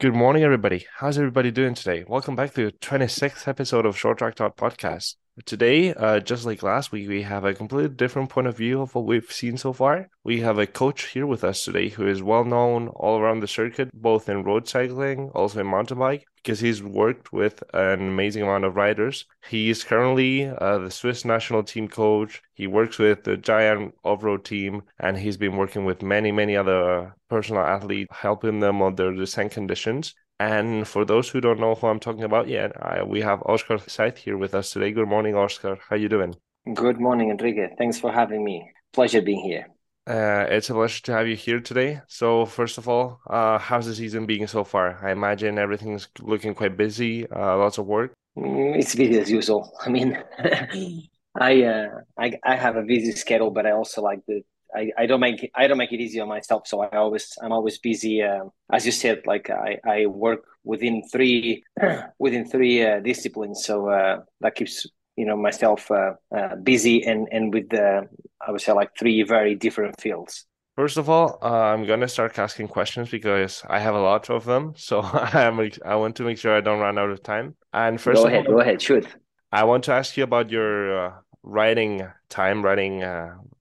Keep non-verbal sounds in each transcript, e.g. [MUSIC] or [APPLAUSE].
Good morning, everybody. How's everybody doing today? Welcome back to the 26th episode of Short Track Talk Podcast. Today, uh, just like last week, we have a completely different point of view of what we've seen so far. We have a coach here with us today who is well known all around the circuit, both in road cycling, also in mountain bike, because he's worked with an amazing amount of riders. He is currently uh, the Swiss national team coach. He works with the Giant off-road team, and he's been working with many, many other personal athletes, helping them on their descent conditions. And for those who don't know who I'm talking about yet, I, we have Oscar Saiz here with us today. Good morning, Oscar. How you doing? Good morning, Enrique. Thanks for having me. Pleasure being here. Uh, it's a pleasure to have you here today. So, first of all, uh, how's the season being so far? I imagine everything's looking quite busy, uh, lots of work. Mm, it's busy as usual. [LAUGHS] I mean, [LAUGHS] I, uh, I I have a busy schedule, but I also like the I, I don't make it, I don't make it easy on myself. So I always I'm always busy. Uh, as you said, like I, I work within three [CLEARS THROAT] within three uh, disciplines, so uh, that keeps you know myself uh, uh, busy and and with the I would say like three very different fields. First of all, uh, I'm gonna start asking questions because I have a lot of them. So [LAUGHS] I'm I want to make sure I don't run out of time. And first, go ahead, all, go ahead, shoot. I want to ask you about your writing time, writing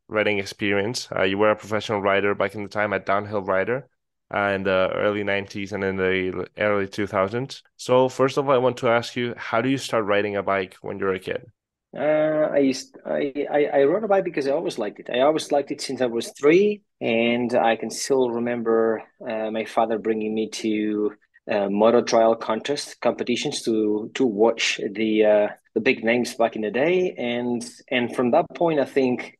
riding experience. Uh, you were a professional rider back in the time at Downhill Rider uh, in the early 90s and in the early 2000s. So, first of all, I want to ask you how do you start riding a bike when you're a kid? Uh, I, used, I, I I rode a bike because I always liked it. I always liked it since I was three, and I can still remember uh, my father bringing me to uh, motor trial contest competitions to to watch the uh, the big names back in the day, and and from that point, I think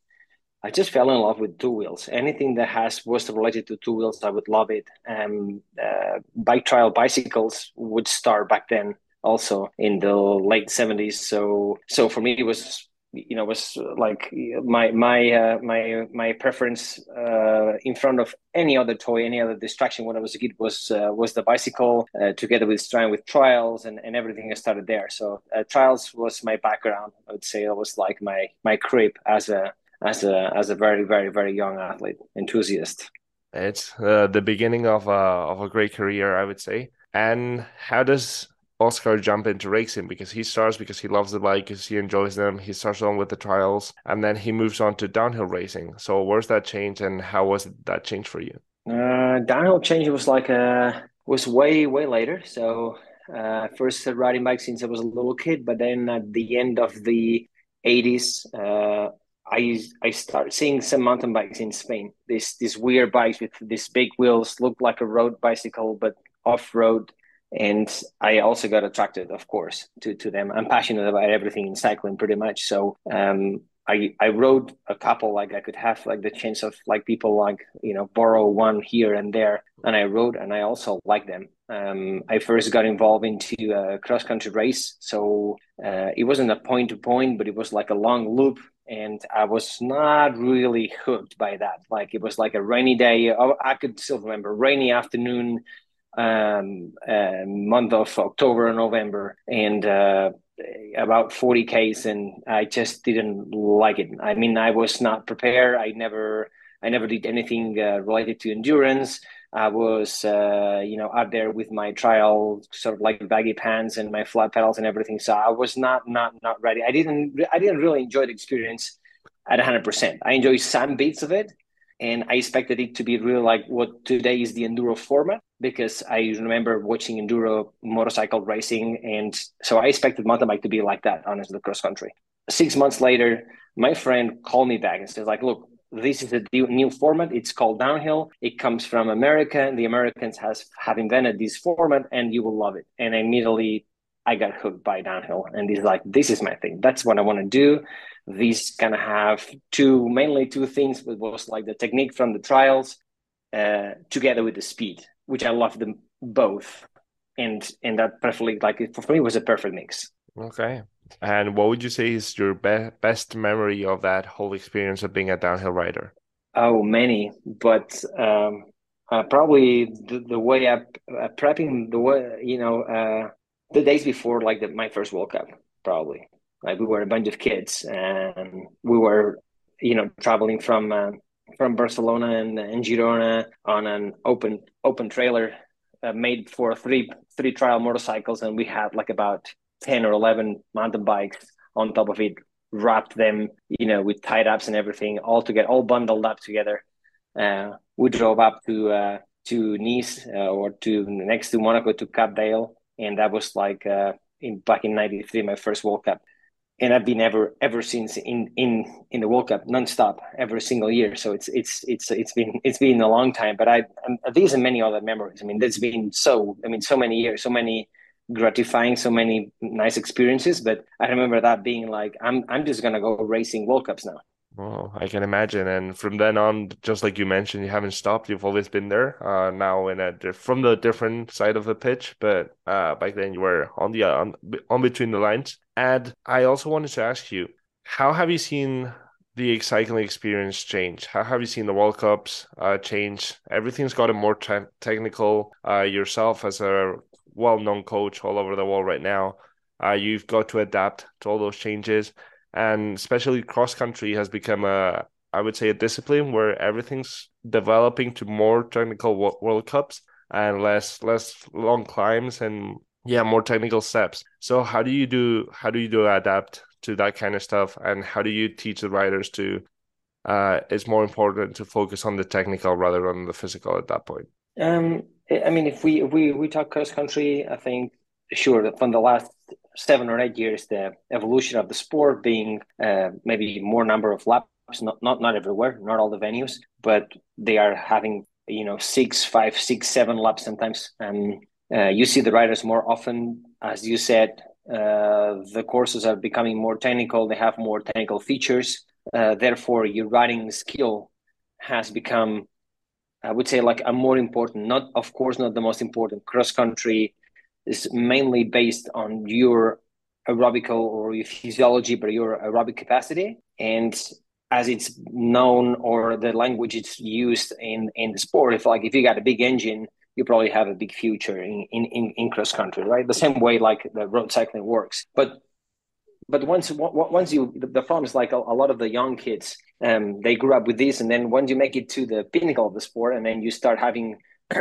I just fell in love with two wheels. Anything that has was related to two wheels, I would love it. Um, uh, bike trial bicycles would start back then, also in the late seventies. So, so for me, it was you know was like my my uh, my my preference uh, in front of any other toy, any other distraction when I was a kid was uh, was the bicycle. Uh, together with trying with trials and, and everything, I started there. So uh, trials was my background. I would say it was like my my crib as a as a as a very very very young athlete enthusiast. It's uh, the beginning of a of a great career, I would say. And how does Oscar jump into racing? Because he starts because he loves the bike, because he enjoys them. He starts on with the trials, and then he moves on to downhill racing. So where's that change, and how was that change for you? Uh, downhill change was like a uh, was way way later. So uh, first started riding bikes since I was a little kid, but then at the end of the 80s, uh, I I started seeing some mountain bikes in Spain. This these weird bikes with these big wheels, look like a road bicycle but off road. And I also got attracted, of course, to to them. I'm passionate about everything in cycling, pretty much. So um, I I rode a couple. Like I could have like the chance of like people like you know borrow one here and there, and I rode, and I also like them. Um, I first got involved into a cross country race, so uh, it wasn't a point to point, but it was like a long loop and I was not really hooked by that. Like it was like a rainy day. I could still remember rainy afternoon, um, uh, month of October and November, and uh, about 40 k's, and I just didn't like it. I mean, I was not prepared. I never, I never did anything uh, related to endurance. I was, uh, you know, out there with my trial sort of like baggy pants and my flat pedals and everything. So I was not, not, not ready. I didn't, I didn't really enjoy the experience at 100%. I enjoyed some bits of it, and I expected it to be really like what today is the enduro format because I remember watching enduro motorcycle racing, and so I expected mountain bike to be like that, honestly, the cross country. Six months later, my friend called me back and says, like, look, this is a new format. It's called downhill. It comes from America. The Americans has have invented this format, and you will love it. And immediately, I got hooked by downhill, and it's like this is my thing. That's what I want to do. These kind of have two mainly two things, but was like the technique from the trials, uh, together with the speed, which I love them both, and and that perfectly like for me was a perfect mix. Okay, and what would you say is your be- best memory of that whole experience of being a downhill rider? Oh, many, but um, uh, probably the, the way I uh, prepping the way you know uh, the days before like the, my first World Cup, probably like we were a bunch of kids and we were you know traveling from uh, from Barcelona and, and Girona on an open open trailer uh, made for three three trial motorcycles, and we had like about ten or eleven mountain bikes on top of it, wrapped them, you know, with tied ups and everything, all together, all bundled up together. Uh, we drove up to uh, to Nice uh, or to next to Monaco to Cap d'Ail, and that was like uh, in back in '93, my first World Cup and I've been ever ever since in in in the World Cup nonstop every single year. So it's it's it's it's been it's been a long time. But I these and many other memories. I mean, there's been so I mean so many years, so many gratifying, so many nice experiences. But I remember that being like, I'm I'm just gonna go racing World Cups now. Oh, I can imagine. And from then on, just like you mentioned, you haven't stopped. You've always been there. Uh, now in a from the different side of the pitch, but uh, back then you were on the on, on between the lines. And I also wanted to ask you, how have you seen the cycling experience change? How have you seen the World Cups uh, change? Everything's gotten more te- technical. Uh, yourself as a well-known coach all over the world right now, uh, you've got to adapt to all those changes and especially cross country has become a I would say a discipline where everything's developing to more technical World Cups and less less long climbs and yeah more technical steps. So how do you do how do you do adapt to that kind of stuff and how do you teach the riders to uh, it's more important to focus on the technical rather than the physical at that point. Um, I mean, if we if we we talk cross country, I think sure from the last seven or eight years, the evolution of the sport being uh, maybe more number of laps, not, not not everywhere, not all the venues, but they are having you know six, five, six, seven laps sometimes. And uh, you see the riders more often, as you said. Uh, the courses are becoming more technical. They have more technical features. Uh, therefore, your riding skill has become, I would say, like a more important. Not, of course, not the most important. Cross country is mainly based on your aerobical or your physiology, but your aerobic capacity. And as it's known or the language it's used in, in the sport, if like if you got a big engine, you probably have a big future in, in, in cross country, right? The same way like the road cycling works. But but once once you the problem is like a, a lot of the young kids um, they grew up with this and then once you make it to the pinnacle of the sport and then you start having [CLEARS THROAT] uh,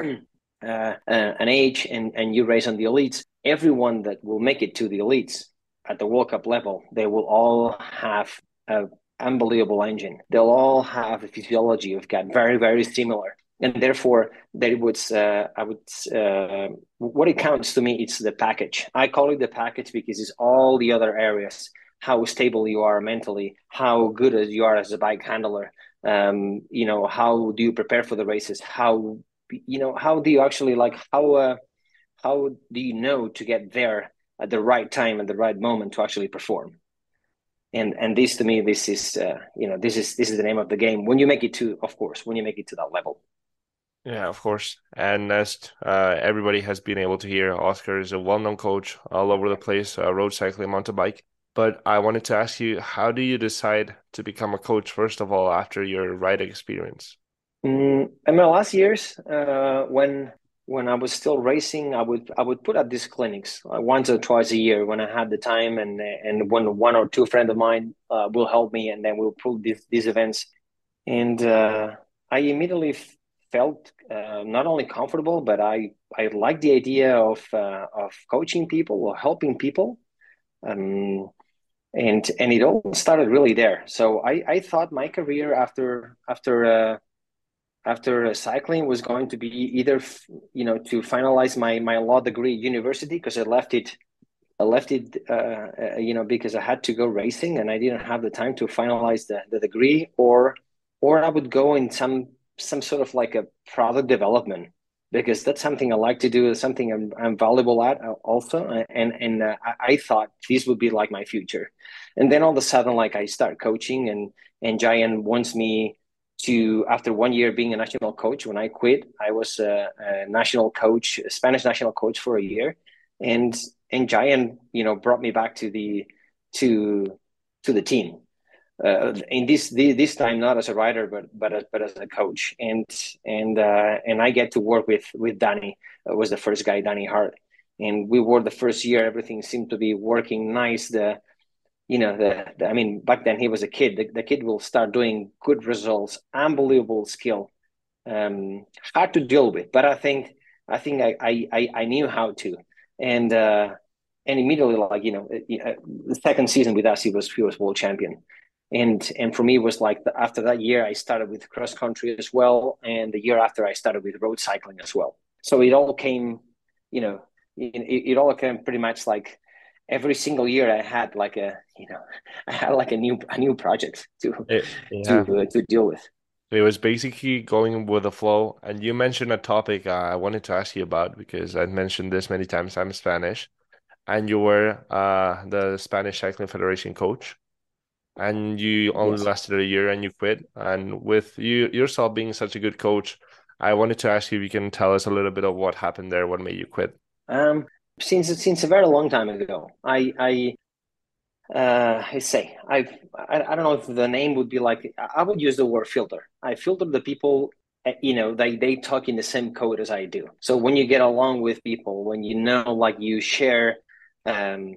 uh, an age and, and you race on the elites, everyone that will make it to the elites at the World Cup level, they will all have an unbelievable engine. They'll all have a physiology of got very, very similar. And therefore, that would, uh, I would, uh, what it counts to me, it's the package. I call it the package because it's all the other areas how stable you are mentally, how good as you are as a bike handler, um, you know, how do you prepare for the races, how you know how do you actually like how uh, how do you know to get there at the right time at the right moment to actually perform? And and this to me this is uh, you know this is this is the name of the game. When you make it to of course when you make it to that level. Yeah of course. And as uh, everybody has been able to hear oscar is a well-known coach all over the place uh, road cycling mountain bike but i wanted to ask you how do you decide to become a coach first of all after your riding experience Mm, in my last years, uh, when when I was still racing, I would I would put at these clinics uh, once or twice a year when I had the time, and and when one or two friends of mine uh, will help me, and then we'll pull these these events. And uh, I immediately felt uh, not only comfortable, but I I like the idea of uh, of coaching people or helping people. Um, and and it all started really there. So I, I thought my career after after uh, after cycling was going to be either you know to finalize my my law degree university because I left it I left it uh, uh, you know because I had to go racing and I didn't have the time to finalize the, the degree or or I would go in some some sort of like a product development because that's something I like to do. Is something I'm, I'm valuable at uh, also, and and uh, I, I, thought this would be like my future. And then all of a sudden, like I start coaching, and and Giant wants me to after one year being a national coach when i quit i was a, a, national coach a spanish national coach for a year and and giant you know brought me back to the to to the team uh, in this this time not as a writer but but as, but as a coach. And and uh, and i get to work with with danny. Uh, was the first guy danny hart. And we were the first year everything seemed to be working nice. The you know the, the, i mean back then he was a kid. The, the kid will start doing good results unbelievable skill um, hard to deal with. But i think I think I I I knew how to, and uh, and immediately like you know uh, the second season with us he was he was world champion, and and for me it was like the, after that year I started with cross country as well, and the year after I started with road cycling as well. So it all came, you know, it, it all came pretty much like every single year I had like a you know [LAUGHS] I had like a new a new project to it, yeah. to uh, to deal with. It was basically going with the flow. And you mentioned a topic uh, I wanted to ask you about because I mentioned this many times. I'm Spanish, and you were uh, the Spanish Cycling Federation coach, and you only yes. lasted a year and you quit. And with you yourself being such a good coach, I wanted to ask you if you can tell us a little bit of what happened there, what made you quit. Um, since since a very long time ago, I I uh, I say I've I, I don't know if the name would be like I would use the word filter. I filter the people eh, you know they they talk in the same code as I do. So when you get along with people, when you know like you share um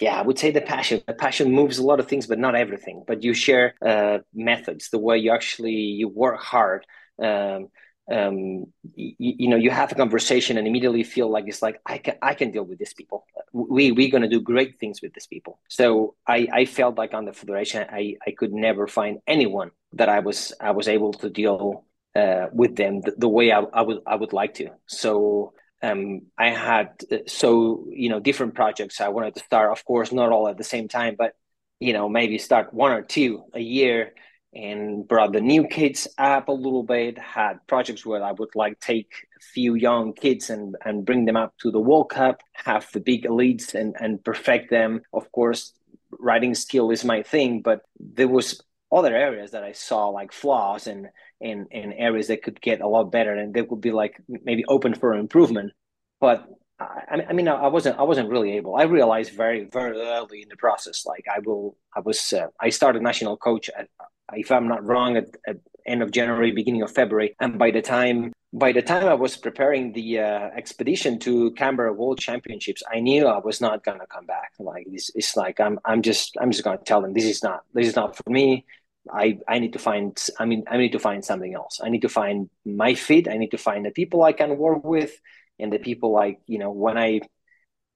yeah, I would say the passion. The passion moves a lot of things, but not everything. But you share uh, methods, the way you actually you work hard, um, um, you, you, know you have a conversation and immediately feel like it's like i can i can deal with these people we we're going to do great things with these people so i i felt like on the federation i i could never find anyone that i was i was able to deal uh, with them the, the, way I, I would i would like to so um, I had uh, so you know different projects I wanted to start. Of course, not all at the same time, but you know maybe start one or two a year and brought the new kids up a little bit had projects where i would like take a few young kids and and bring them up to the world cup have the big elites and and perfect them of course writing skill is my thing but there was other areas that i saw like flaws and and, and areas that could get a lot better and they would be like maybe open for improvement but I, I mean, I wasn't, I wasn't really able. I realized very, very early in the process. Like, I will, I was, uh, I started national coach at, if I'm not wrong, at, at end of January, beginning of February. And by the time by the time I was preparing the uh, expedition to Canberra World Championships, I knew I was not gonna come back. Like it's, it's like I'm I'm just I'm just gonna tell them this is not this is not for me. I I need to find I mean I need to find something else. I need to find my fit. I need to find the people I can work with and the people like you know when I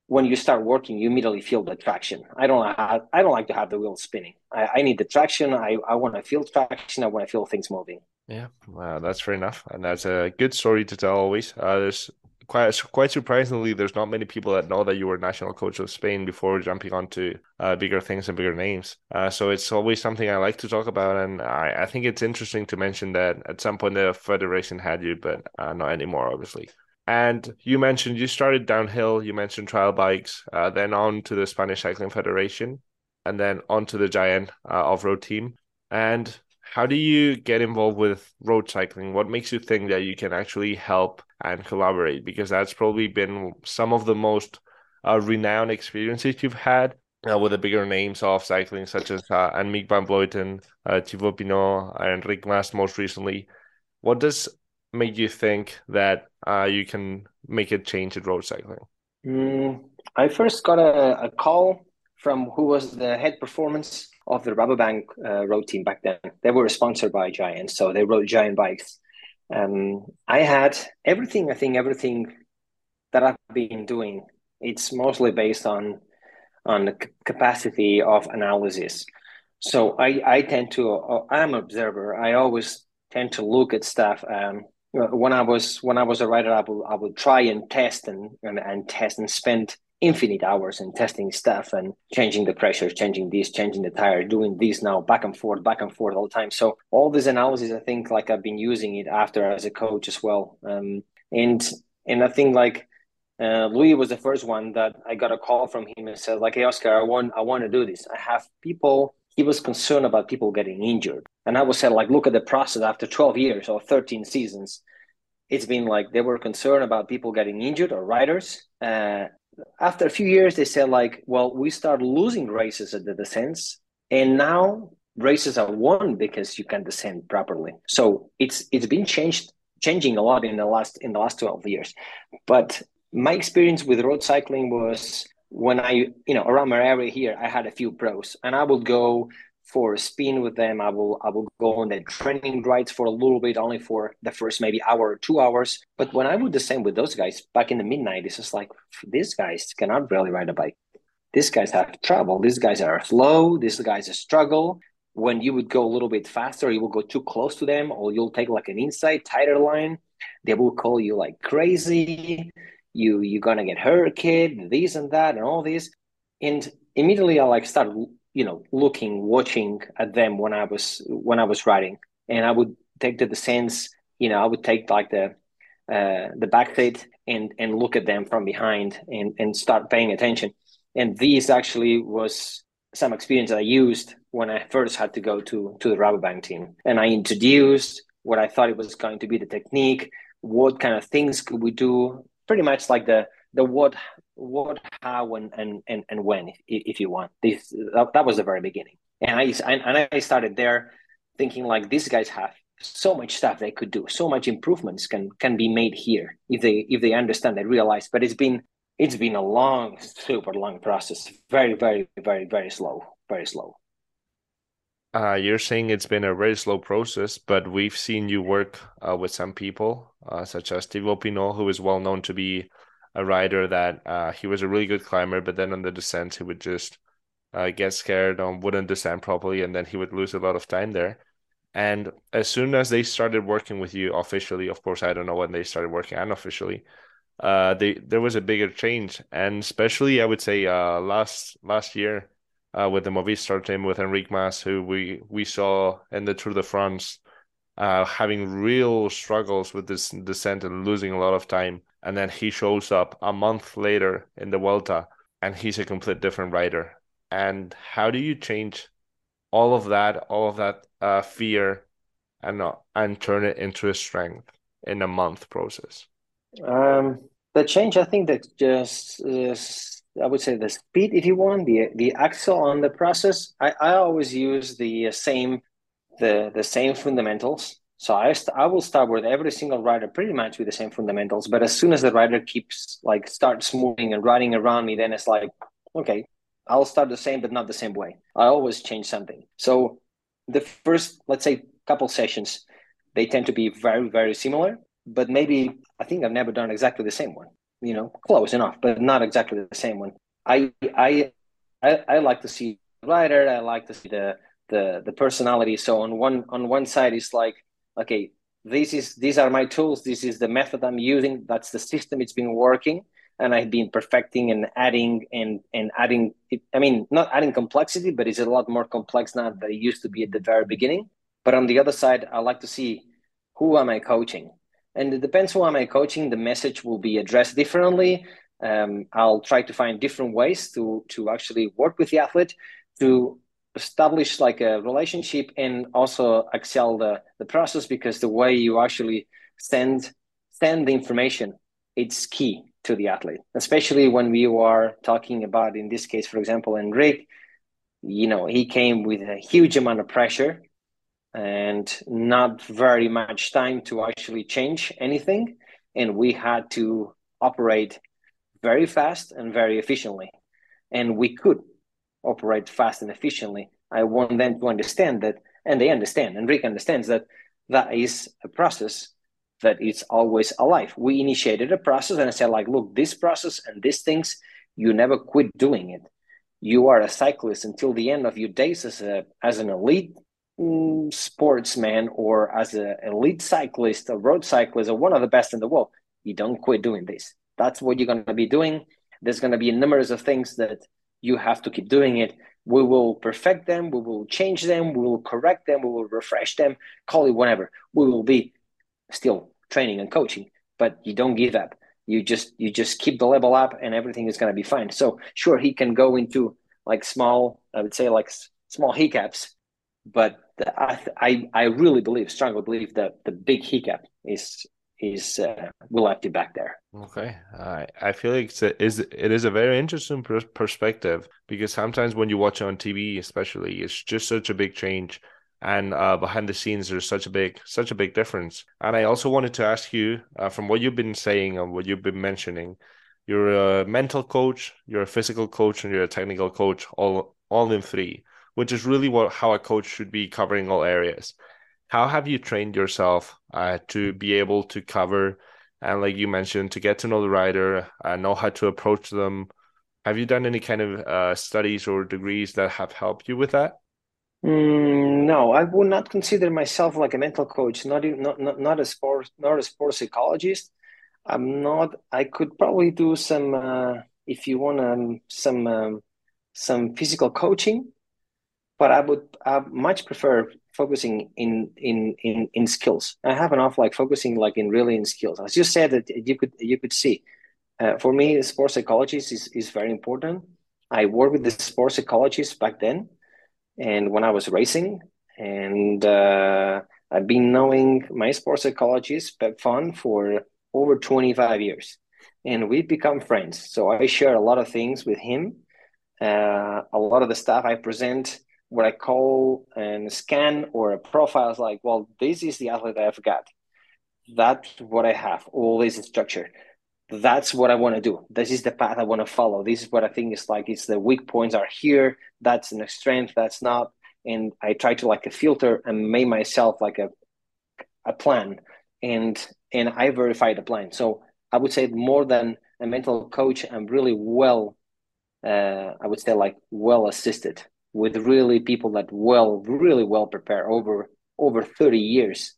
when you start working, you immediately feel the traction. I don't have, I don't like to have the wheels spinning. I, I need the traction. I, I want to feel traction. I want to feel things moving. Yeah, wow, that's fair enough, and that's a good story to tell. Always, uh, there's quite quite surprisingly, there's not many people that know that you were national coach of Spain before jumping onto uh, bigger things and bigger names. Uh, so it's always something I like to talk about, and I, I think it's interesting to mention that at some point the federation had you, but uh, not anymore, obviously. And you mentioned you started downhill, you mentioned trial bikes, uh, then on to the Spanish Cycling Federation, and then on to the giant uh, off road team. And how do you get involved with road cycling? What makes you think that you can actually help and collaborate? Because that's probably been some of the most uh, renowned experiences you've had uh, with the bigger names of cycling, such as uh, Annemiek van Vleuten, uh, Thibaut Pinot, and Rick Mas most recently. What does make you think that uh, you can make a change at road cycling? Mm, I first got a, a, call from who was the head performance of the Rabobank uh, road team back then. They were sponsored by Giant, so they rode Giant bikes. Um, I had everything. I think everything that I've been doing. It's mostly based on on the capacity of analysis. So I I tend to uh, I'm an observer. I always tend to look at stuff. Um, when I was when I was a writer, I would I would try and test and, and and test and spend infinite hours and testing stuff and changing the pressure, changing this, changing the tire, doing this now back and forth, back and forth all the time. So all this analysis, I think, like I've been using it after as a coach as well. Um, and and I think like uh, Louis was the first one that I got a call from him and said like, "Hey Oscar, I want I want to do this. I have people." He was concerned about people getting injured, and I was said like, "Look at the process after 12 years or 13 seasons." It's been like they were concerned about people getting injured or riders. Uh, after a few years, they said like, well, we start losing races at the descents, and now races are won because you can descend properly. So it's it's been changed changing a lot in the last in the last 12 years. But my experience with road cycling was when I, you know, around my area here, I had a few pros and I would go for a spin with them. I will I will go on the training rides for a little bit, only for the first maybe hour or two hours. But when I would the same with those guys back in the mid nineties, it's like these guys cannot really ride a bike. These guys have trouble. These guys are slow. These guys struggle. When you would go a little bit faster, you will go too close to them, or you'll take like an inside tighter line. They will call you like crazy. You you're gonna get hurt, kid. This and that, and all this. And immediately I like start you know looking watching at them when i was when i was riding and i would take the descents you know i would take like the uh, the back seat and and look at them from behind and and start paying attention. And this actually was some experience i used when i first had to go to to the Rabobank team. And i introduced what i thought it was going to be the technique what kind of things could we do pretty much like the the what what, how, and and and, and when, if, if you want. This that, that was the very beginning, and I and I started there thinking like these guys have so much stuff they could do, so much improvements can can be made here if they if they understand, they realize. But it's been it's been a long, super long process. Very, very, very, very slow, very slow. Uh, you're saying it's been a very slow process, but we've seen you work uh, with some people, uh, such as Steve Pinot, who is well known to be a rider that uh, he was a really good climber, but then on the descent he would just uh, get scared and wouldn't descend properly, and then he would lose a lot of time there. And as soon as they started working with you officially, of course, I don't know when they started working unofficially. Uh, they there was a bigger change, and especially I would say uh, last last year uh, with the Movistar team with Enrique Mas, who we we saw in the Tour de France, uh, having real struggles with this descent and losing a lot of time and then he shows up a month later in the Vuelta and he's a complete different rider. And how do you change all of that, all of that uh, fear, and uh, and turn it into a strength in a month process? Um, the change, I think that just I would say the speed, if you want, the the axle on the process. I, I always use the same the the same fundamentals so I, st- I will start with every single rider pretty much with the same fundamentals. But as soon as the rider keeps like starts moving and riding around me, then it's like, okay, I'll start the same, but not the same way. I always change something. So the first, let's say, couple sessions, they tend to be very, very similar. But maybe I think I've never done exactly the same one. You know, close enough, but not exactly the same one. I I I, I like to see the rider. I like to see the the the personality. So on one on one side, it's like okay, this is these are my tools. This is the method I'm using. That's the system. It's been working, and I've been perfecting and adding and and adding. I mean, not adding complexity, but it's a lot more complex now than it used to be at the very beginning. But on the other side, I like to see who am I coaching, and it depends who am I coaching. The message will be addressed differently. Um, I'll try to find different ways to to actually work with the athlete to establish like a relationship and also excel the, the process because the way you actually send send the information it's key to the athlete especially when we are talking about in this case for example enric you know he came with a huge amount of pressure and not very much time to actually change anything and we had to operate very fast and very efficiently and we could operate fast and efficiently. I want them to understand that, and they understand, and Rick understands that that is a process that is always alive. We initiated a process and I said, like, look, this process and these things, you never quit doing it. You are a cyclist until the end of your days as a as an elite mm, sportsman or as an elite cyclist, a road cyclist, or one of the best in the world. You don't quit doing this. That's what you're going to be doing. There's going to be numbers of things that you have to keep doing it. We will perfect them, we will change them, we will correct them, we will refresh them, call it whatever. We will be still training and coaching, but you don't give up. You just you just keep the level up and everything is going to be fine. So sure he can go into like small I would say like small hiccups, but the, I, I I really believe strongly believe that the big hiccup is is uh, will have to back there. Okay, I I feel like it's a, is it is a very interesting pr- perspective because sometimes when you watch it on TV, especially, it's just such a big change, and uh, behind the scenes there's such a big such a big difference. And I also wanted to ask you, uh, from what you've been saying and what you've been mentioning, you're a mental coach, you're a physical coach, and you're a technical coach, all all in three. which is really what how a coach should be covering all areas. How have you trained yourself uh, to be able to cover and, like you mentioned, to get to know the rider, uh, know how to approach them? Have you done any kind of uh, studies or degrees that have helped you with that? Mm, no, I would not consider myself like a mental coach. Not not not, not a sports not a sports psychologist. I'm not. I could probably do some uh, if you want um, some um, some physical coaching, but I would I much prefer focusing in in in in skills. I have enough like focusing like in really in skills. As you said that you could you could see. Uh, for me, sports psychologist is is very important. I worked with the sports psychologist back then and when I was racing, and uh, I've been knowing my sports psychologist Pep Font for over 25 years, and we've become friends. So I share a lot of things with him. Uh, a lot of the stuff I present, what I call a scan or a profile, is like, well, this is the athlete I've got. That's what I have. All this structure that's what I want to do. This is the path I want to follow. This is what I think is like it's the weak points are here. That's an strength. That's not. And I try to like a filter and make myself like a a plan, and and I verify the plan. So I would say more than a mental coach, I'm really well. Uh, I would say like well assisted with really people that well really well prepared over over 30 years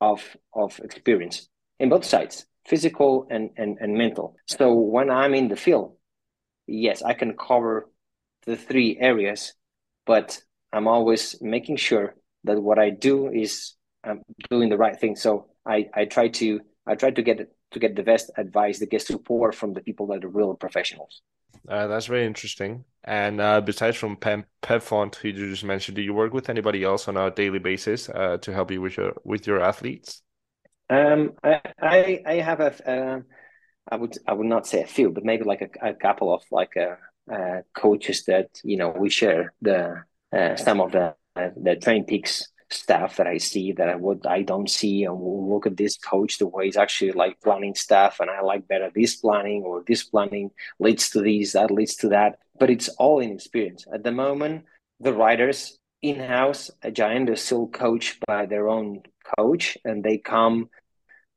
of of experience in both sides physical and, and, and mental. So when I'm in the field, yes, I can cover the three areas, but I'm always making sure that what I do is I'm doing the right thing. So I, I try to I try to get to get the best advice, the get support from the people that are real professionals. Uh, that's very interesting. And uh, besides from Pep, Pep Font, who you just mentioned, do you work with anybody else on a daily basis uh, to help you with your with your athletes? Um, I, I, have a, uh, I would, I would not say a few, but maybe like a, a couple of like uh, uh, coaches that you know we share the uh, some of the the TrainingPeaks stuff that I see that I would I don't see, and we'll look at this coach the way he's actually like planning stuff, and I like better this planning or this planning leads to this, that leads to that, but it's all in experience. At the moment, the riders in house, a giant is still coached by their own coach, and they come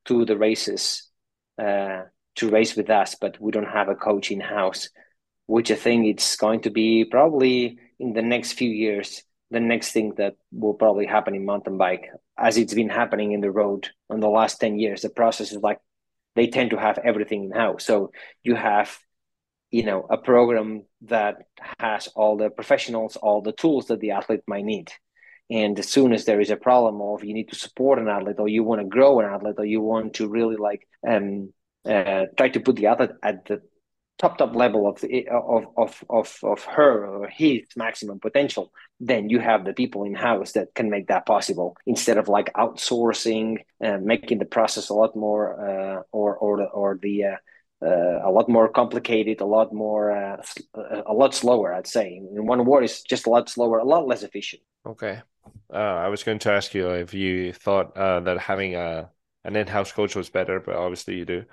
to the races uh, to race with us, but we don't have a coach in house, which I think it's going to be probably in the next few years the next thing that will probably happen in mountain bike as it's been happening in the road in the last 10 years the process is like they tend to have everything in house so you have you know a program that has all the professionals all the tools that the athlete might need. And as soon as there is a problem of you need to support an athlete or you want to grow an athlete or you want to really like um, uh, try to put the athlete at the top top level of of, of of of her or his maximum potential then you have the people in house that can make that possible instead of like outsourcing and making the process a lot more uh, or or the, or the uh, uh, a lot more complicated, a lot more, uh, a lot slower. I'd say. In one word, it's just a lot slower, a lot less efficient. Okay. Uh, I was going to ask you if you thought uh, that having a an in-house coach was better, but obviously you do.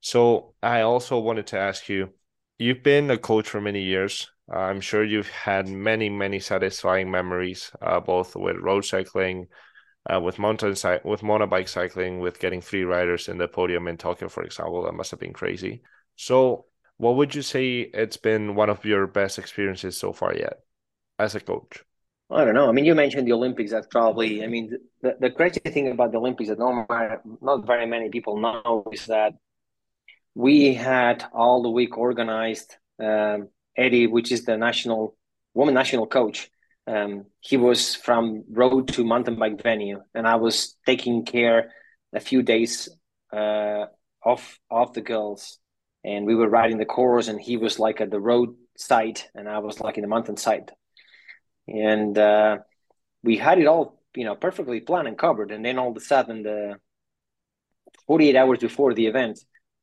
So I also wanted to ask you: You've been a coach for many years. I'm sure you've had many, many satisfying memories, uh, both with road cycling, uh, with mountain cy- with mountain cycling, with getting three riders in the podium in Tokyo, for example. That must have been crazy. So, what would you say it's been one of your best experiences so far yet as a coach? I don't know. I mean, you mentioned the Olympics. That's probably. I mean, the, the crazy thing about the Olympics that not not very many people know is that we had all the week organized. Um, Eddie, which is the national woman national coach, um, he was from road to mountain bike venue, and I was taking care a few days uh, of of the girls, and we were riding the course, and he was like at the road side, and I was like in the mountain side and uh, we had it all you know perfectly planned and covered and then all of a sudden the 48 hours before the event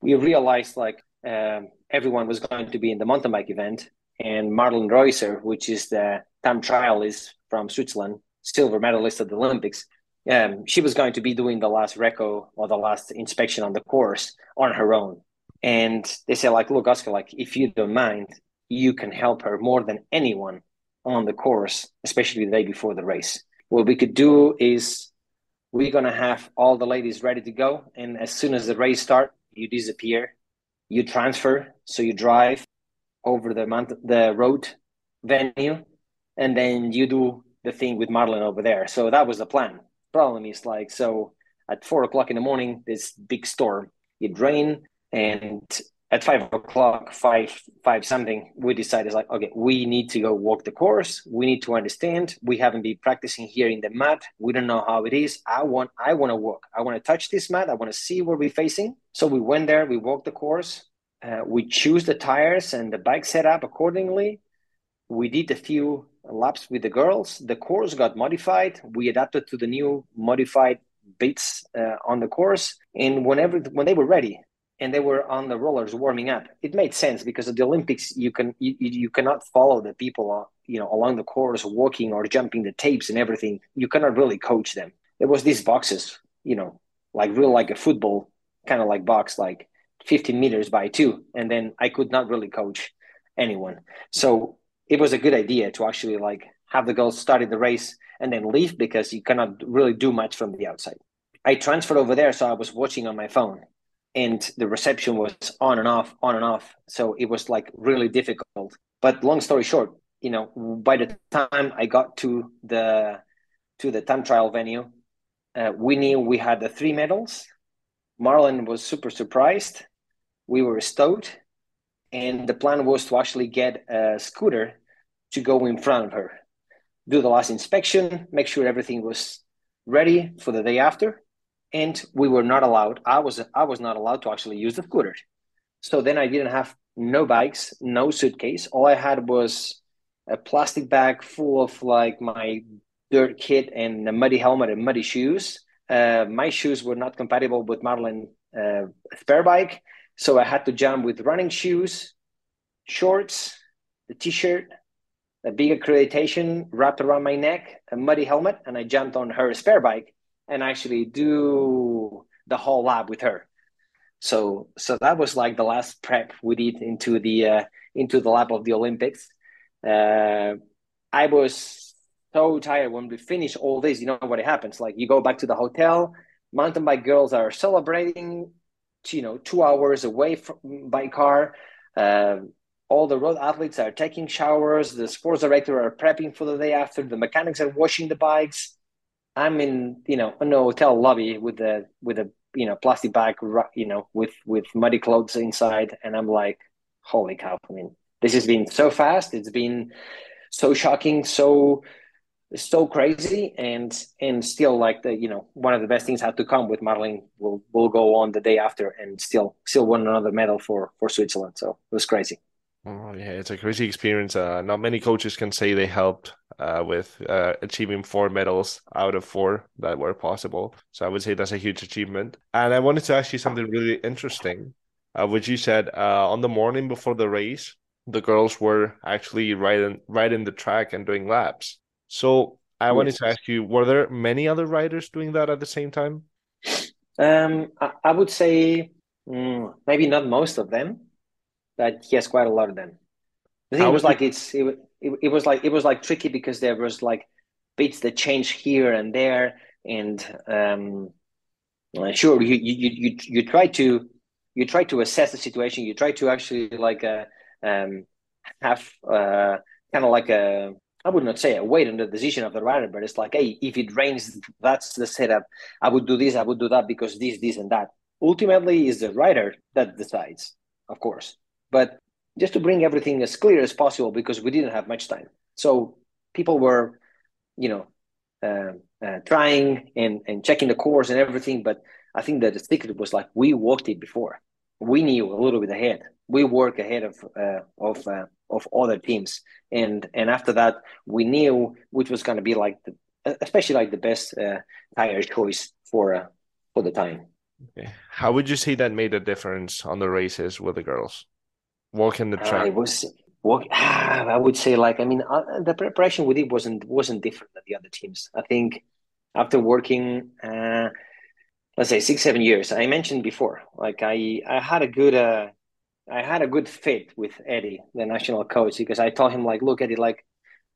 we realized like um, everyone was going to be in the mountain bike event and Marlen Reusser which is the time trialist from Switzerland silver medalist at the Olympics um, she was going to be doing the last reco or the last inspection on the course on her own and they said like look Oscar like if you don't mind you can help her more than anyone on the course, especially the day before the race. What we could do is we're gonna have all the ladies ready to go, and as soon as the race start, you disappear, you transfer, so you drive over the mountain, the road venue, and then you do the thing with Marlen over there. So that was the plan. Problem is like so at four o'clock in the morning, this big storm. It rained, and at five o'clock, five five something, we decided like, okay, we need to go walk the course. We need to understand. We haven't been practicing here in the mat. We don't know how it is. I want I want to walk. I want to touch this mat. I want to see where we're facing. So we went there. We walked the course. Uh, we choose the tires and the bike setup accordingly. We did a few laps with the girls. The course got modified. We adapted to the new modified bits uh, on the course. And whenever when they were ready, and they were on the rollers warming up. It made sense because at the Olympics you can you, you cannot follow the people uh, you know along the course walking or jumping the tapes and everything. You cannot really coach them. There was these boxes, you know, like real like a football kind of like box, like 15 meters by two, and then I could not really coach anyone. So it was a good idea to actually like have the girls start the race and then leave because you cannot really do much from the outside. I transferred over there, so I was watching on my phone and the reception was on and off, on and off. So it was like really difficult. But long story short, you know, by the time I got to the to the time trial venue, uh, we knew we had the three medals. Marlen was super surprised. We were stoked, and the plan was to actually get a scooter to go in front of her, do the last inspection, make sure everything was ready for the day after, and we were not allowed. I was I was not allowed to actually use the scooter. So then I didn't have no bikes, no suitcase. All I had was a plastic bag full of like my dirt kit and a muddy helmet and muddy shoes. Uh, my shoes were not compatible with Marlen uh, spare bike, so I had to jump with running shoes, shorts, the t-shirt, a big accreditation wrapped around my neck, a muddy helmet, and I jumped on her spare bike and actually do the whole lab with her. So so that was like the last prep we did into the uh, into the lab of the Olympics. Uh, I was so tired when we finish all this. You know what happens? Like you go back to the hotel. Mountain bike girls are celebrating. You know, two hours away from by car. Uh, all the road athletes are taking showers. The sports director are prepping for the day after. The mechanics are washing the bikes I'm in, you know, in a hotel lobby with a with a you know plastic bag, you know, with with muddy clothes inside, and I'm like, holy cow! I mean, this has been so fast. It's been so shocking, so so crazy, and and still like the you know one of the best things had to come with Marlen. Will will go on the day after and still still won another medal for for Switzerland. So it was crazy. Oh yeah, it's a crazy experience. Uh, not many coaches can say they helped uh, with uh, achieving four medals out of four that were possible. So I would say that's a huge achievement. And I wanted to ask you something really interesting, uh, which you said uh, on the morning before the race, the girls were actually riding riding the track and doing laps. So I yes. wanted to ask you, were there many other writers doing that at the same time? Um, I, I would say mm, maybe not most of them but yes, quite a lot of them. The thing was like it's it, it, it, was like it was like tricky because there was like bits that change here and there, and um, sure you you you you try to you try to assess the situation. You try to actually like uh, um, have uh, kind of like a I would not say a weight on the decision of the rider, but it's like, hey, if it rains, that's the setup. I would do this, I would do that because this, this, and that. Ultimately, is the rider that decides, of course but just to bring everything as clear as possible because we didn't have much time. So people were, you know, uh, uh, trying and, and checking the course and everything. But I think that the secret was like we walked it before. We knew a little bit ahead. We work ahead of uh, of uh, of other teams, and and after that we knew which was going to be like the, especially like the best uh, tire choice for uh, for the time. Okay. How would you say that made a difference on the races with the girls? walking the track? Uh, it was walk. Ah, [SIGHS] I would say like I mean uh, the preparation we did wasn't wasn't different than the other teams. I think after working, uh, let's say six seven years, I mentioned before, like I I had a good uh, I had a good fit with Eddie, the national coach, because I told him like, look, Eddie, like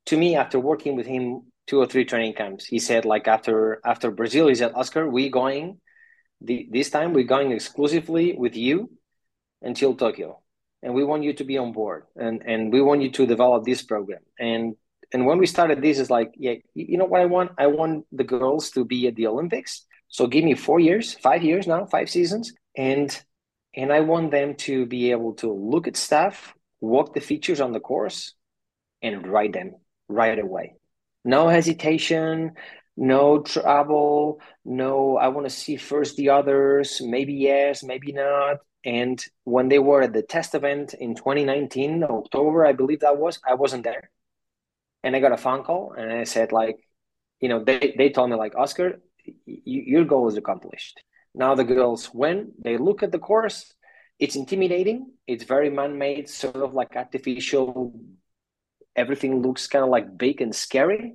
to me after working with him two or three training camps, he said like after after Brazil, he said, Oscar, we going the, this time we're going exclusively with you until Tokyo, and we want you to be on board, and and we want you to develop this program. And and when we started this, is like, yeah, you know what I want? I want the girls to be at the Olympics. So give me four years, five years now, five seasons, and and I want them to be able to look at stuff, walk the features on the course, and write them right away. No hesitation, no trouble, no, I want to see first the others, maybe yes, maybe not. And when they were at the test event in 2019, October, I believe that was, I wasn't there. And I got a phone call and I said, like, you know, they, they told me, like, Oscar, your goal is accomplished. Now the girls, when they look at the course, it's intimidating. It's very man-made, sort of like artificial. Everything looks kind of like big and scary.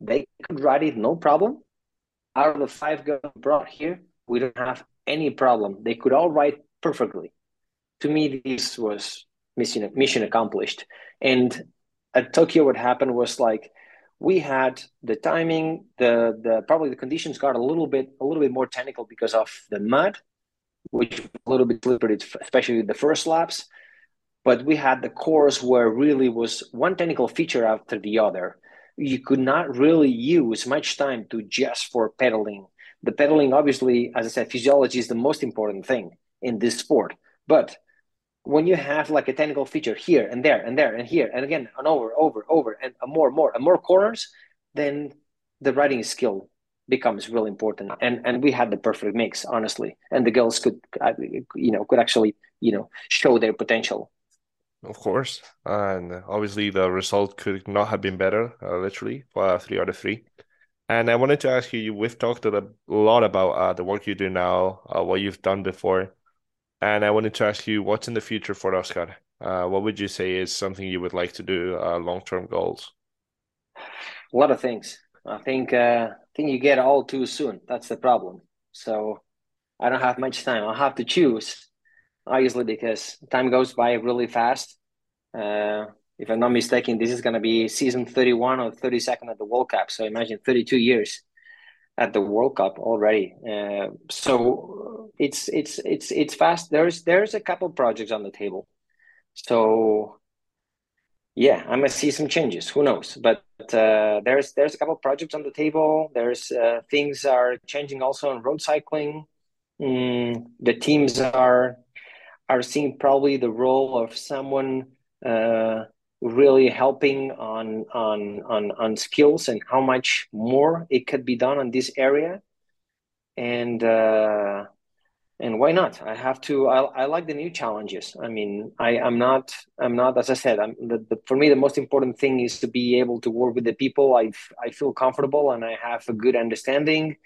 They could ride it no problem. Out of the five girls brought here, we don't have any problem. They could all ride perfectly. To me, this was mission mission accomplished. And at Tokyo, what happened was like we had the timing, the the probably the conditions got a little bit a little bit more technical because of the mud, which a little bit slippery, especially the first laps. But we had the course where really was one technical feature after the other. You could not really use much time to just for pedaling. The pedaling, obviously, as I said, physiology is the most important thing in this sport. But when you have like a technical feature here and there and there and here and again and over over over and more more and more corners then the writing skill becomes really important. And and we had the perfect mix honestly. And the girls could uh, you know could actually you know show their potential. Of course. And obviously the result could not have been better uh, literally uh, three out of three. And i wanted to ask you we've talked a lot about uh, the work you do now uh, what you've done before and I wanted to ask you, what's in the future for Oscar? Uh, what would you say is something you would like to do, uh, long term goals? A lot of things. I think uh, I think you get all too soon. That's the problem. So I don't have much time. I'll have to choose, obviously, because time goes by really fast. Uh, if I'm not mistaken, this is going to be season 31 or 32nd at the World Cup. So imagine 32 years at the World Cup already. Uh, so it's it's it's it's fast. There's there's a couple projects on the table. So yeah, I might see some changes. Who knows? But uh, there's there's a couple projects on the table. There's uh, things are changing also in road cycling. Mm, the teams are are seeing probably the role of someone uh, really helping on on on on skills and how much more it could be done on this area and uh and why not? I have to i, I like the new challenges. I mean i i'm not i'm not as i said i'm the, the, for me the most important thing is to be able to work with the people i i feel comfortable and i have a good understanding.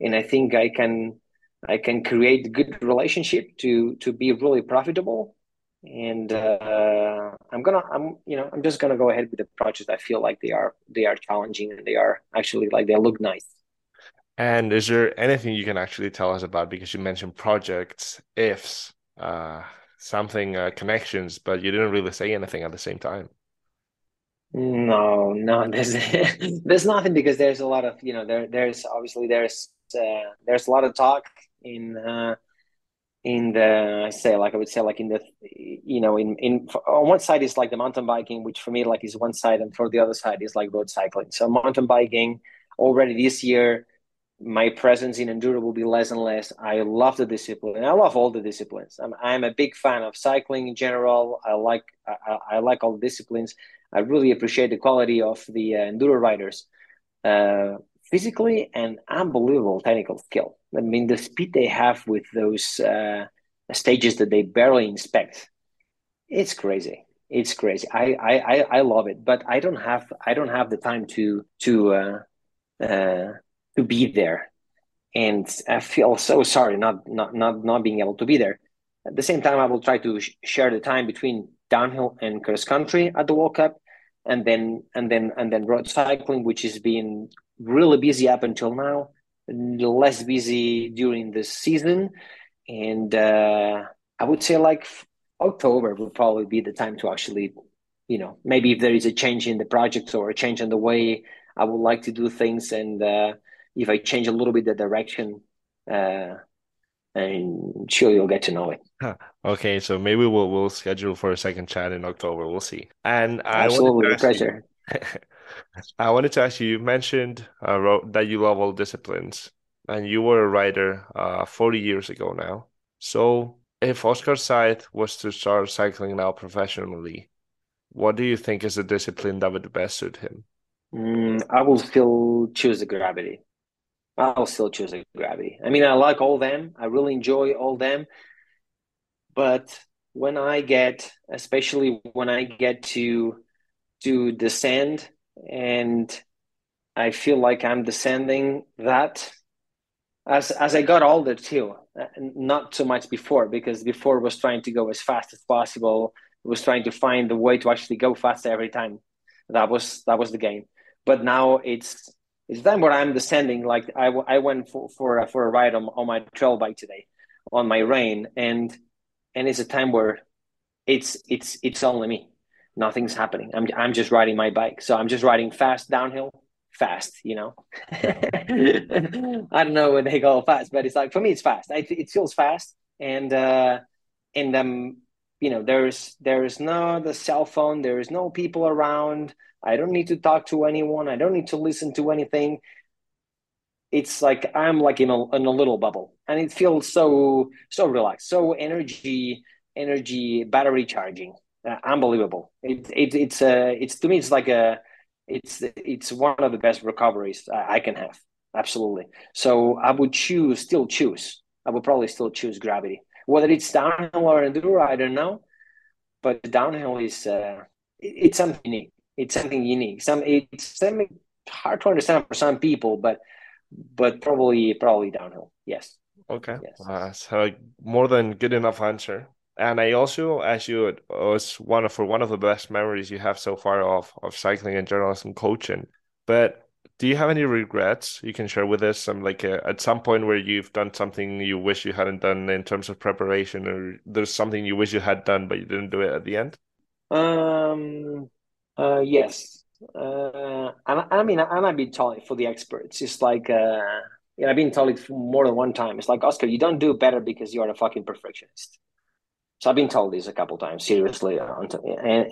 And i think i can i can create good relationship to to be really profitable. And uh, I'm gonna I'm you know I'm just gonna go ahead with the projects I feel like they are they are challenging and they are actually like they look nice. And is there anything you can actually tell us about because you mentioned projects, ifs, uh, something uh, connections, but you didn't really say anything at the same time. No, no, [LAUGHS] there's there's nothing because there's a lot of you know there there's obviously there's uh, there's a lot of talk in uh, in the I say like I would say like in the you know in in on one side is like the mountain biking, which for me like is one side, and for the other side is like road cycling. So mountain biking already this year, my presence in enduro will be less and less. I love the discipline. I love all the disciplines. I'm I'm a big fan of cycling in general. I like I, I like all the disciplines. I really appreciate the quality of the uh, enduro riders. Uh, physically and unbelievable technical skill. I mean, the speed they have with those uh, stages that they barely inspect, it's crazy. It's crazy. I, I, I love it, but I don't have I don't have the time to to uh, uh, to be there, and I feel so sorry not not not not being able to be there. At the same time, I will try to sh- share the time between downhill and cross country at the World Cup, and then and then and then road cycling, which has been really busy up until now, less busy during the season, and uh, I would say like October will probably be the time to actually you know, maybe if there is a change in the project or a change in the way I would like to do things, and uh, if I change a little bit the direction, uh, and sure you'll get to know it. Okay, so maybe we'll we'll schedule for a second chat in October. We'll see. And I absolutely pleasure. You, [LAUGHS] I wanted to ask you. You mentioned uh, that you love all disciplines, and you were a rider uh, 40 years ago now. So, if Oscar Saiz was to start cycling now professionally, what do you think is the discipline that would best suit him? Mm, I will still choose the gravity. I'll still choose the gravity. I mean, I like all them. I really enjoy all them. But when I get, especially when I get to to descend, and I feel like I'm descending that as as I got older too. Uh, not so much before because before was trying to go as fast as possible was trying to find the way to actually go faster every time. That was that was the game. But now it's it's time where I'm descending. Like I, I went for for for a ride on, on my trail bike today, on my rain, and and it's a time where it's it's it's only me. Nothing's happening. I'm I'm just riding my bike. So I'm just riding fast downhill, fast. You know, [LAUGHS] I don't know when they go fast, but it's like for me it's fast. I, it feels fast, and uh, and um you know there's there's no the cell phone there is no people around i don't need to talk to anyone. I don't need to listen to anything. It's like i'm like in a, in a little bubble and it feels so so relaxed so energy energy battery charging. Uh, unbelievable. It, it it's uh it's to me it's like a it's it's one of the best recoveries I, I can have. Absolutely. So i would choose still choose. I would probably still choose gravity. Whether it's downhill or enduro, I don't know. But downhill is uh, it's something unique. It's something unique. Some it's something hard to understand for some people, but but probably probably downhill. Yes. Okay. Yes. Uh, so more than good enough answer. And I also ask you, it was one of for one of the best memories you have so far of of cycling and journalism coaching. But do you have any regrets you can share with us? Some like uh, at some point where you've done something you wish you hadn't done in terms of preparation, or there's something you wish you had done but you didn't do it at the end. Um. Uh. Yes. Uh. I, I mean, and I've been told for the experts. It's like uh. Yeah, I've been told it more than one time. It's like Oscar, you don't do better because you're a fucking perfectionist. So I've been told this a couple times, seriously, and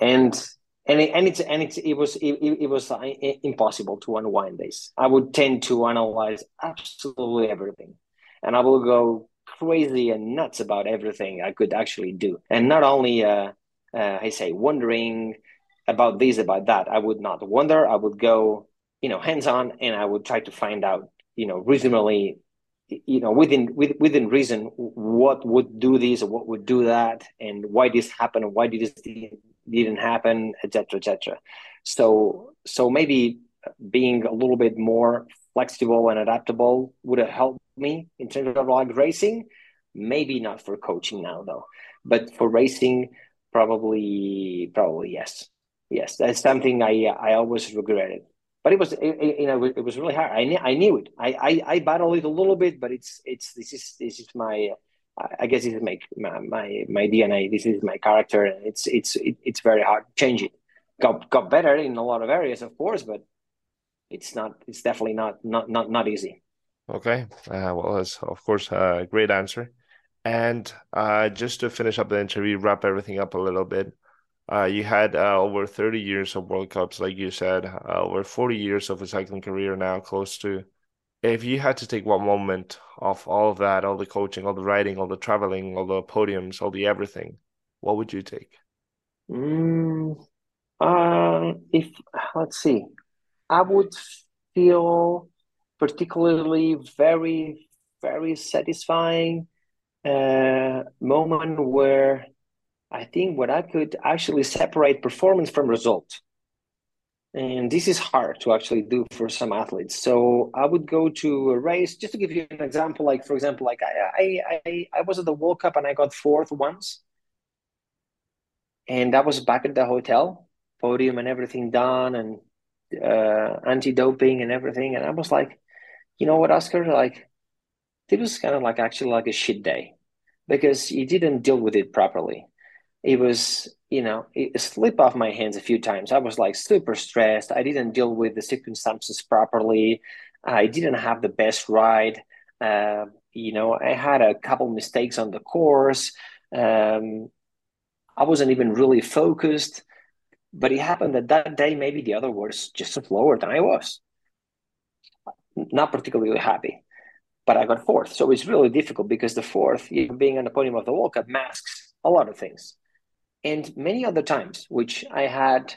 and and it, and it's and it's it was it, it was uh, impossible to unwind this. I would tend to analyze absolutely everything, and I will go crazy and nuts about everything I could actually do, and not only uh, uh, I say wondering about this about that. I would not wonder. I would go you know hands on, and I would try to find out you know reasonably you know within within reason what would do this or what would do that and why this happened and why did this didn't happen, etc., etc. So, so maybe being a little bit more flexible and adaptable would have helped me in terms of like racing. Maybe not for coaching now though, but for racing, probably, probably yes, yes. That's something I I always regretted. But it was, you know, it was really hard. I knew, I knew it. I, I I battled it a little bit, but it's it's this is this is my I guess this is my, my my DNA. This is my character, and it's it's it, it's very hard to change it. Got got better in a lot of areas, of course, but it's not. It's definitely not not not not easy. Okay, uh, well, that's of course a great answer. And uh, just to finish up the interview, wrap everything up a little bit. Uh, you had uh, over 30 years of World Cups, like you said, uh, over 40 years of a cycling career now, close to if you had to take one moment of all of that, all the coaching, all the writing, all the traveling, all the podiums, all the everything, what would you take? Mm, uh, if let's see, I would feel particularly very, very satisfying uh, moment where I think what I could actually separate performance from result. And this is hard to actually do for some athletes. So i would go to a race just to give you an example like for example like i i i, I was at the world cup and i got fourth once. And that was back at the hotel podium and everything done and uh, anti-doping and everything. And i was like you know what oscar? Like this was kind of like actually like a shit day because you didn't deal with it properly it was you know it slipped off my hands a few times. I was like super stressed. I didn't deal with the circumstances properly. I didn't have the best ride. Uh, you know, I had a couple mistakes on the course. Um, I wasn't even really focused. But it happened that that day, maybe the other was just slower than I was. Not particularly happy, but I got fourth. So it's really difficult because the fourth, being on the podium of the World Cup, masks a lot of things. And many other times, which I had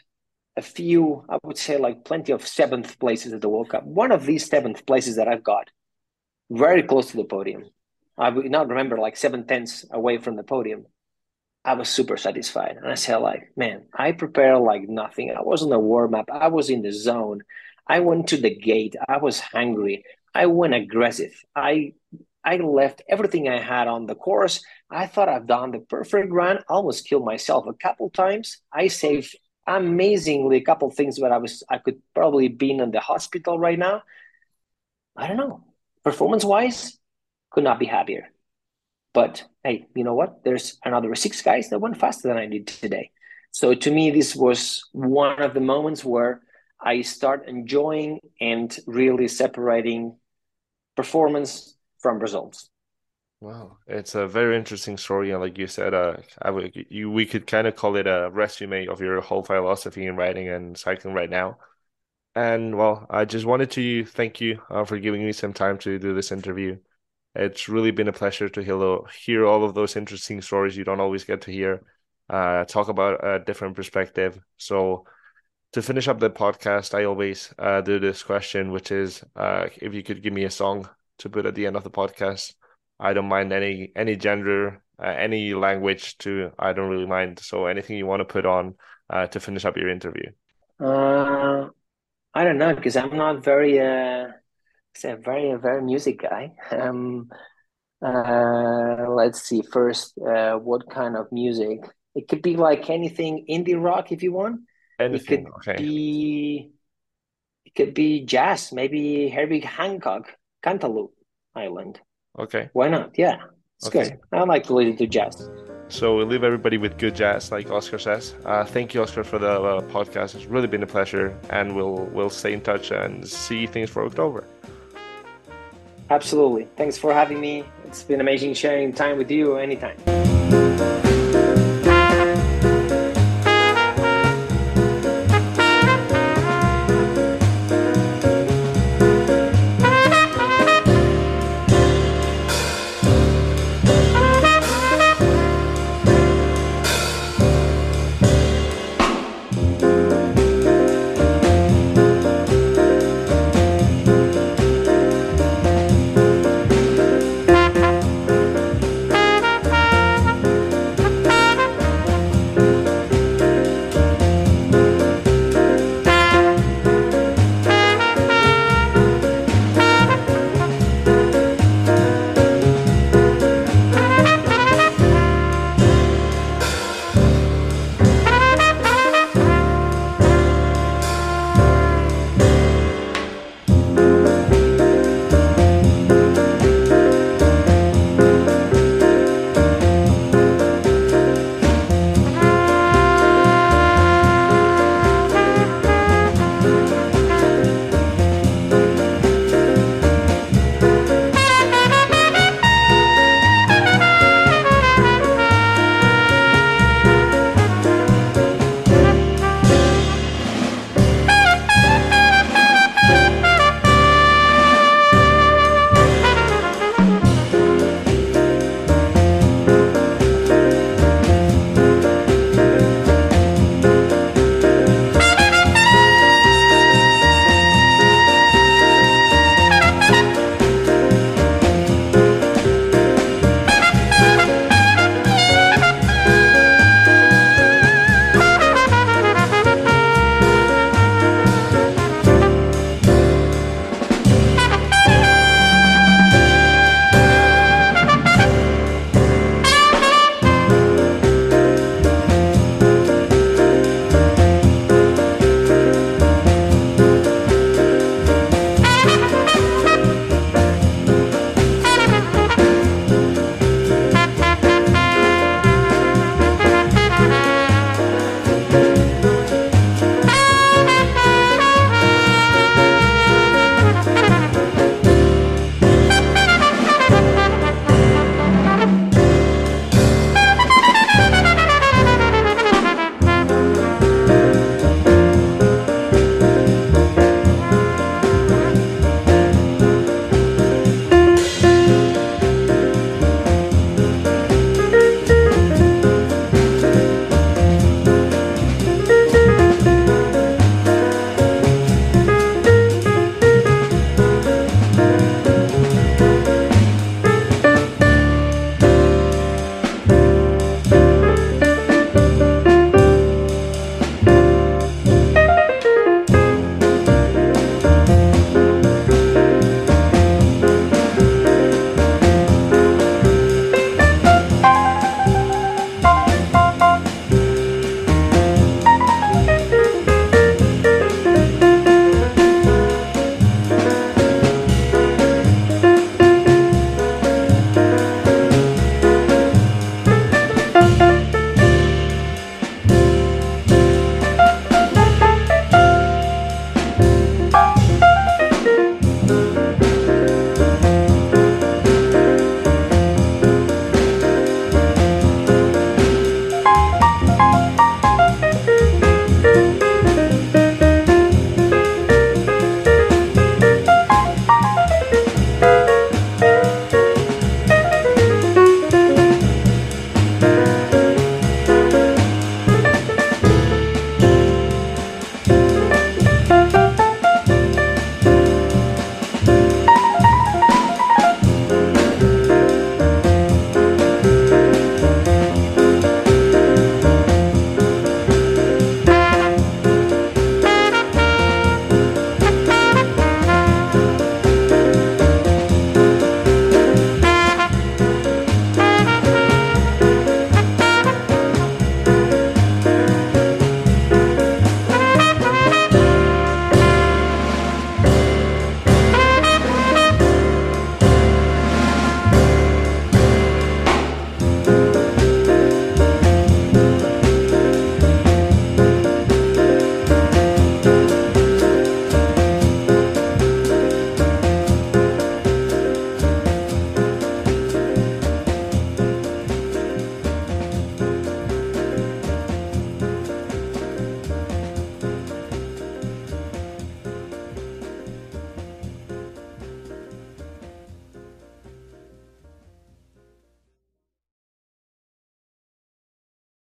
a few, I would say like plenty of seventh places at the World Cup. One of these seventh places that I've got very close to the podium. I would not remember like seven tenths away from the podium. I was super satisfied. And I said, like, man, I prepared like nothing. I was on the warm up. I was in the zone. I went to the gate. I was hungry. I went aggressive. I I left everything I had on the course. I thought I've done the perfect run. Almost killed myself a couple times. I saved amazingly a couple things where I was I could probably be in the hospital right now. I don't know. Performance wise, could not be happier. But hey, you know what? There's another six guys that went faster than I did today. So to me, this was one of the moments where I start enjoying and really separating performance from results. Wow, it's a very interesting story, and like you said, uh, I would you we could kind of call it a resume of your whole philosophy in riding and cycling right now. And well, I just wanted to thank you uh, for giving me some time to do this interview. It's really been a pleasure to hear, hear all of those interesting stories you don't always get to hear. Uh, talk about a different perspective. So, to finish up the podcast, I always uh, do this question, which is uh, if you could give me a song to put at the end of the podcast. I don't mind any any gender, uh, any language. To I don't really mind. So anything you want to put on uh, to finish up your interview. Uh, I don't know because I'm not very uh say a very very music guy. [LAUGHS] Um, uh, let's see. First, uh, what kind of music? It could be like anything indie rock if you want. Anything. It could okay. be. It could be jazz. Maybe Herbie Hancock, Cantaloupe Island. Okay. Why not? Yeah, it's Okay. good. I like to listen to jazz. So we'll leave everybody with good jazz, like Oscar says. Uh, thank you, Oscar, for the uh, podcast. It's really been a pleasure, and we'll we'll stay in touch and see things for October. Absolutely. Thanks for having me. It's been amazing sharing time with you anytime.